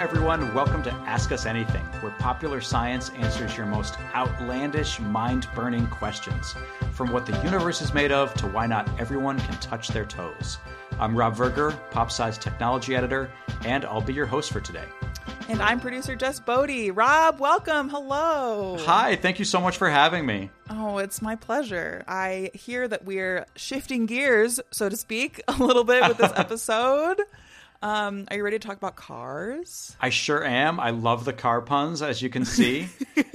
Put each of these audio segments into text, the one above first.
Everyone. Welcome to Ask Us Anything, where popular science answers your most outlandish, mind burning questions. From what the universe is made of to why not everyone can touch their toes. I'm Rob Verger, PopSci Technology Editor, and I'll be your host for today. And I'm producer Jess Boddy. Rob, welcome. Hello. Hi, thank you so much for having me. Oh, it's my pleasure. I hear that we're shifting gears, so to speak, a little bit with this episode. Um, are you ready to talk about cars? I sure am. I love the car puns, as you can see.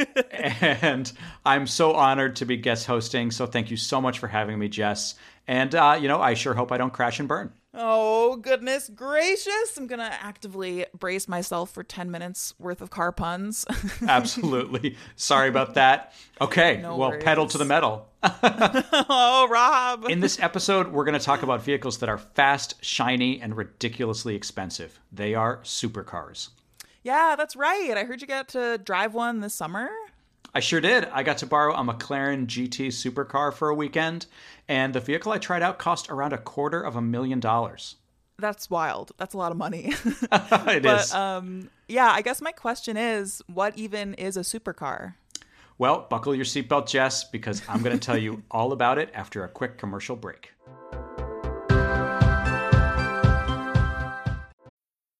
and I'm so honored to be guest hosting. So thank you so much for having me, Jess. And, uh, you know, I sure hope I don't crash and burn. Oh, goodness gracious. I'm going to actively brace myself for 10 minutes worth of car puns. Absolutely. Sorry about that. Okay, No well, pedal to the metal. oh, Rob. In this episode, we're going to talk about vehicles that are fast, shiny, and ridiculously expensive. They are supercars. yeah, that's right. I heard you got to drive one this summer. I sure did. I got to borrow a McLaren GT supercar for a weekend, and the vehicle I tried out cost around a quarter of a million dollars. That's wild. That's a lot of money. It is. but um, yeah, I guess my question is what even is a supercar? Well, buckle your seatbelt, Jess, because I'm going to tell you all about it after a quick commercial break.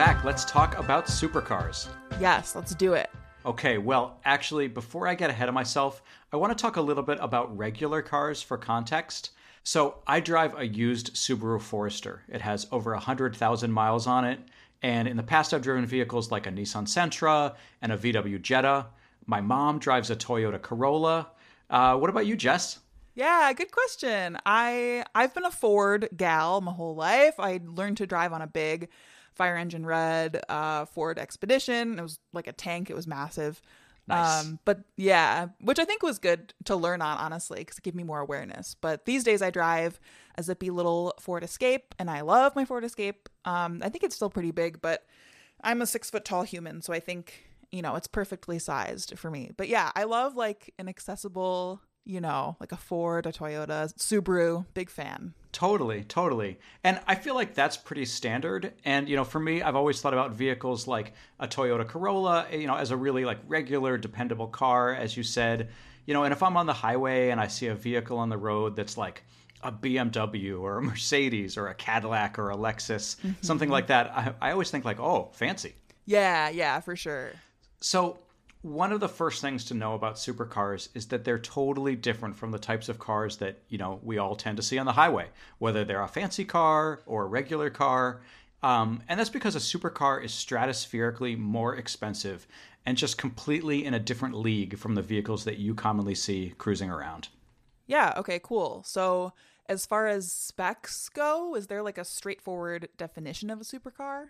Back. Let's talk about supercars. Yes, let's do it. Okay, well, actually, before I get ahead of myself, I want to talk a little bit about regular cars for context. So, I drive a used Subaru Forester. It has over 100,000 miles on it, and in the past, I've driven vehicles like a Nissan Sentra and a VW Jetta. My mom drives a Toyota Corolla. Uh, what about you, Jess? Yeah, good question. I I've been a Ford gal my whole life. I learned to drive on a big fire engine red uh, Ford Expedition. It was like a tank. It was massive. Nice. Um, but yeah, which I think was good to learn on, honestly, because it gave me more awareness. But these days I drive a zippy little Ford Escape, and I love my Ford Escape. Um, I think it's still pretty big, but I'm a six foot tall human, so I think you know it's perfectly sized for me. But yeah, I love like an accessible, you know, like a Ford, a Toyota, Subaru. Big fan. Totally, totally. And I feel like that's pretty standard. And, you know, for me, I've always thought about vehicles like a Toyota Corolla, you know, as a really like regular, dependable car, as you said. You know, and if I'm on the highway and I see a vehicle on the road that's like a BMW or a Mercedes or a Cadillac or a Lexus, mm-hmm, something mm-hmm. like that, I, I always think like, oh, fancy. Yeah, yeah, for sure. So, one of the first things to know about supercars is that they're totally different from the types of cars that, you know, we all tend to see on the highway, whether they're a fancy car or a regular car. Um, and that's because a supercar is stratospherically more expensive and just completely in a different league from the vehicles that you commonly see cruising around. Yeah, okay, cool. So, as far as specs go, is there like a straightforward definition of a supercar?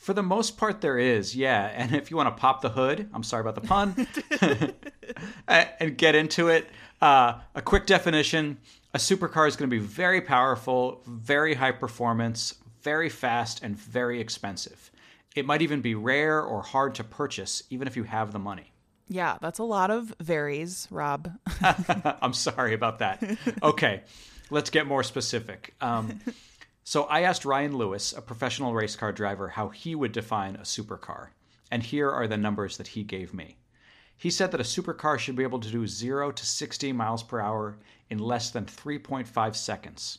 For the most part, there is, yeah. And if you want to pop the hood, I'm sorry about the pun, and get into it, uh, a quick definition a supercar is going to be very powerful, very high performance, very fast, and very expensive. It might even be rare or hard to purchase, even if you have the money. Yeah, that's a lot of varies, Rob. I'm sorry about that. Okay, let's get more specific. Um, so I asked Ryan Lewis, a professional race car driver, how he would define a supercar. And here are the numbers that he gave me. He said that a supercar should be able to do 0 to 60 miles per hour in less than 3.5 seconds.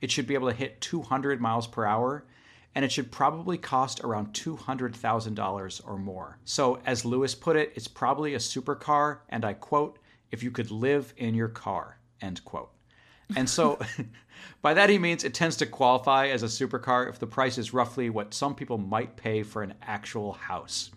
it should be able to hit 200 miles per hour, and it should probably cost around $200,000 or more. So, as Lewis put it, it's probably a supercar, and I quote, if you could live in your car, end quote. And so, by that he means it tends to qualify as a supercar if the price is roughly what some people might pay for an actual house.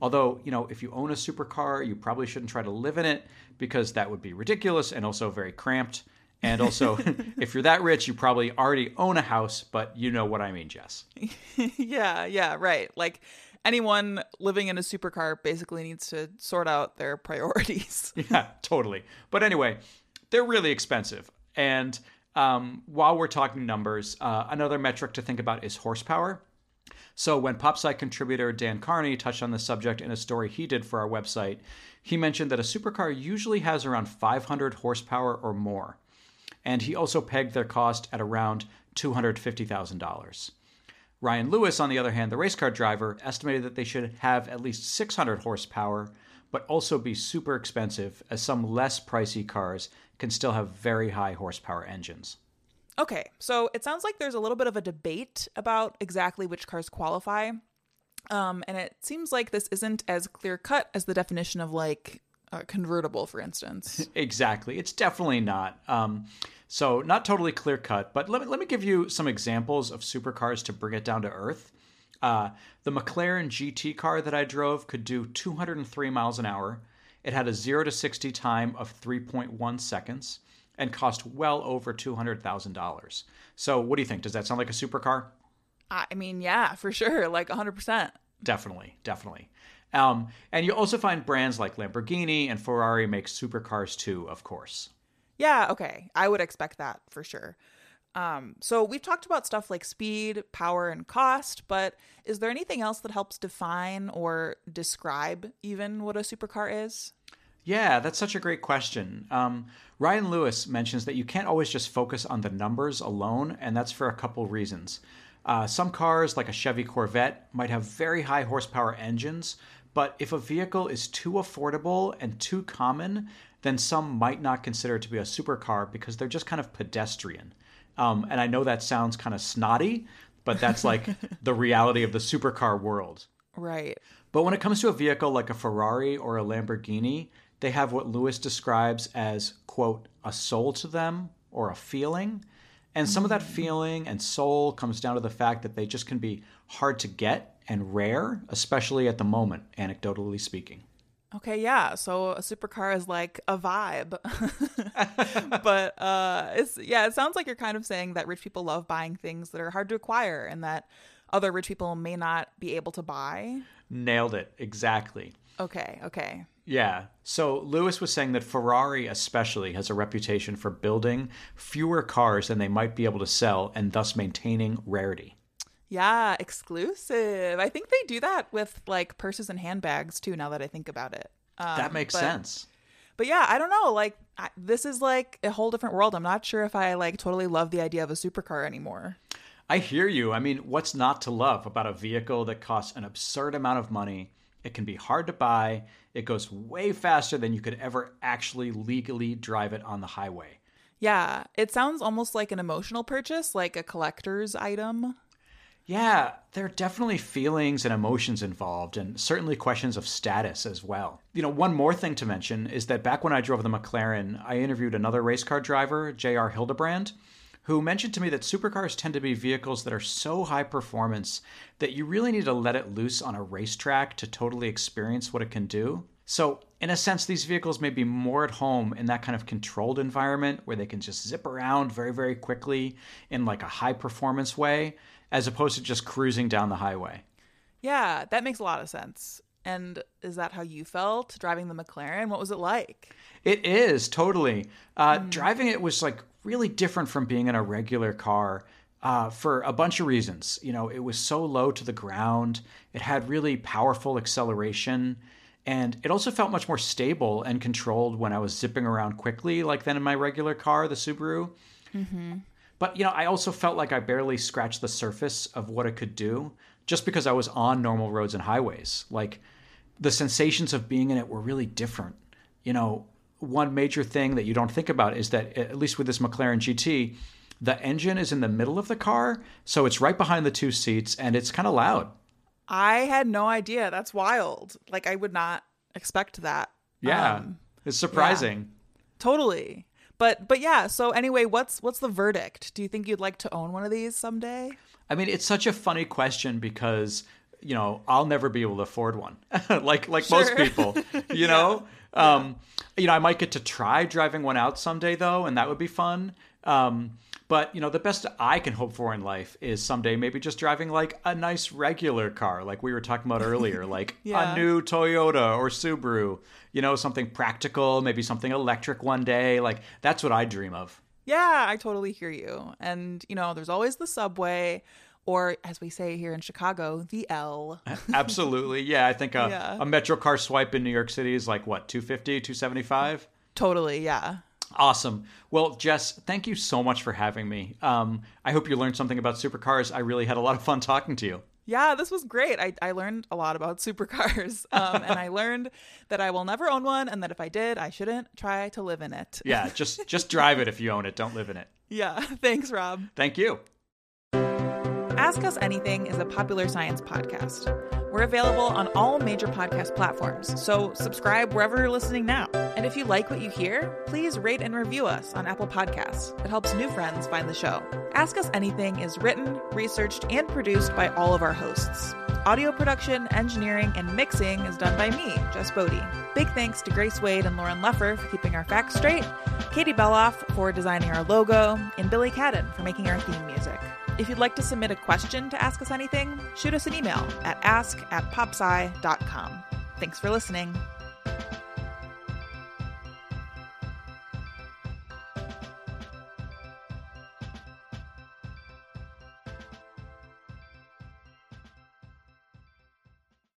Although, you know, if you own a supercar, you probably shouldn't try to live in it because that would be ridiculous and also very cramped. And also, if you're that rich, you probably already own a house, but you know what I mean, Jess. yeah, yeah, right. Like anyone living in a supercar basically needs to sort out their priorities. yeah, totally. But anyway, they're really expensive. And um, while we're talking numbers, uh, another metric to think about is horsepower. So when PopSci contributor Dan Carney touched on the subject in a story he did for our website, he mentioned that a supercar usually has around 500 horsepower or more. And he also pegged their cost at around $250,000. Ryan Lewis, on the other hand, the race car driver, estimated that they should have at least 600 horsepower, but also be super expensive, as some less pricey cars can still have very high horsepower engines. Okay, so it sounds like there's a little bit of a debate about exactly which cars qualify. Um, and it seems like this isn't as clear cut as the definition of like a convertible, for instance. exactly. It's definitely not. Um, so, not totally clear cut, but let me, let me give you some examples of supercars to bring it down to earth. Uh, the McLaren GT car that I drove could do 203 miles an hour. It had a 0 to 60 time of 3.1 seconds and cost well over $200,000. So, what do you think? Does that sound like a supercar? I mean, yeah, for sure. Like 100%. Definitely, definitely. Um, and you also find brands like Lamborghini and Ferrari make supercars too, of course. Yeah, okay. I would expect that for sure. Um, so we've talked about stuff like speed, power, and cost, but is there anything else that helps define or describe even what a supercar is? Yeah, that's such a great question. Um, Ryan Lewis mentions that you can't always just focus on the numbers alone, and that's for a couple reasons. Uh, some cars, like a Chevy Corvette, might have very high horsepower engines, but if a vehicle is too affordable and too common, then some might not consider it to be a supercar because they're just kind of pedestrian. Um, and I know that sounds kind of snotty, but that's like the reality of the supercar world. Right. But when it comes to a vehicle like a Ferrari or a Lamborghini, they have what Lewis describes as, quote, a soul to them or a feeling. And some of that feeling and soul comes down to the fact that they just can be hard to get and rare, especially at the moment, anecdotally speaking. Okay, yeah. So a supercar is like a vibe. but uh it's yeah, it sounds like you're kind of saying that rich people love buying things that are hard to acquire and that other rich people may not be able to buy. Nailed it. Exactly. Okay, okay. Yeah. So Lewis was saying that Ferrari, especially, has a reputation for building fewer cars than they might be able to sell and thus maintaining rarity. Yeah, exclusive. I think they do that with like purses and handbags too, now that I think about it. Um, that makes but, sense. But yeah, I don't know. Like, I, this is like a whole different world. I'm not sure if I like totally love the idea of a supercar anymore. I hear you. I mean, what's not to love about a vehicle that costs an absurd amount of money? It can be hard to buy. It goes way faster than you could ever actually legally drive it on the highway. Yeah, it sounds almost like an emotional purchase, like a collector's item. Yeah, there are definitely feelings and emotions involved, and certainly questions of status as well. You know, one more thing to mention is that back when I drove the McLaren, I interviewed another race car driver, J.R. Hildebrand, who mentioned to me that supercars tend to be vehicles that are so high performance that you really need to let it loose on a racetrack to totally experience what it can do. So, in a sense, these vehicles may be more at home in that kind of controlled environment where they can just zip around very, very quickly in like a high performance way as opposed to just cruising down the highway. Yeah, that makes a lot of sense. And is that how you felt driving the McLaren? What was it like? It is totally. Uh, mm. Driving it was like really different from being in a regular car uh, for a bunch of reasons. You know, it was so low to the ground, it had really powerful acceleration, and it also felt much more stable and controlled when I was zipping around quickly, like than in my regular car, the Subaru. Mm-hmm. But, you know, I also felt like I barely scratched the surface of what it could do just because I was on normal roads and highways. Like, the sensations of being in it were really different. You know, one major thing that you don't think about is that, at least with this McLaren GT, the engine is in the middle of the car, so it's right behind the two seats and it's kind of loud. I had no idea. That's wild. Like I would not expect that. Yeah. Um, it's surprising. totally. But but yeah, so anyway, what's what's the verdict? Do you think you'd like to own one of these someday? I mean, it's such a funny question because you know I'll never be able to afford one, like like most people. You know, um, you know I might get to try driving one out someday though, and that would be fun. Um, but you know, the best I can hope for in life is someday maybe just driving like a nice regular car, like we were talking about earlier, like Yeah. a new Toyota or Subaru. You know, something practical, maybe something electric one day. Like that's what I dream of. Yeah, I totally hear you. And you know, there's always the subway or as we say here in Chicago, the L. Absolutely. Yeah, I think a, Yeah. a MetroCard swipe in New York City is like what, 250, 275? Totally, yeah. Awesome. Well, Jess, thank you so much for having me. Um, I hope you learned something about supercars. I really had a lot of fun talking to you. Yeah, this was great. I, I learned a lot about supercars. Um, and I learned that I will never own one and that if I did, I shouldn't try to live in it. Yeah, just just drive it if you own it. Don't live in it. Yeah. Thanks, Rob. Thank you. Ask Us Anything is a popular science podcast. We're available on all major podcast platforms, so subscribe wherever you're listening now. And if you like what you hear, please rate and review us on Apple Podcasts. It helps new friends find the show. Ask Us Anything is written, researched, and produced by all of our hosts. Audio production, engineering, and mixing is done by me, Jess Boddy. Big thanks to Grace Wade and Lauren Leffer for keeping our facts straight, Katie Beloff for designing our logo, and Billy Cadden for making our theme music. If you'd like to submit a question to Ask Us Anything, shoot us an email at ask at popsci.com. Thanks for listening.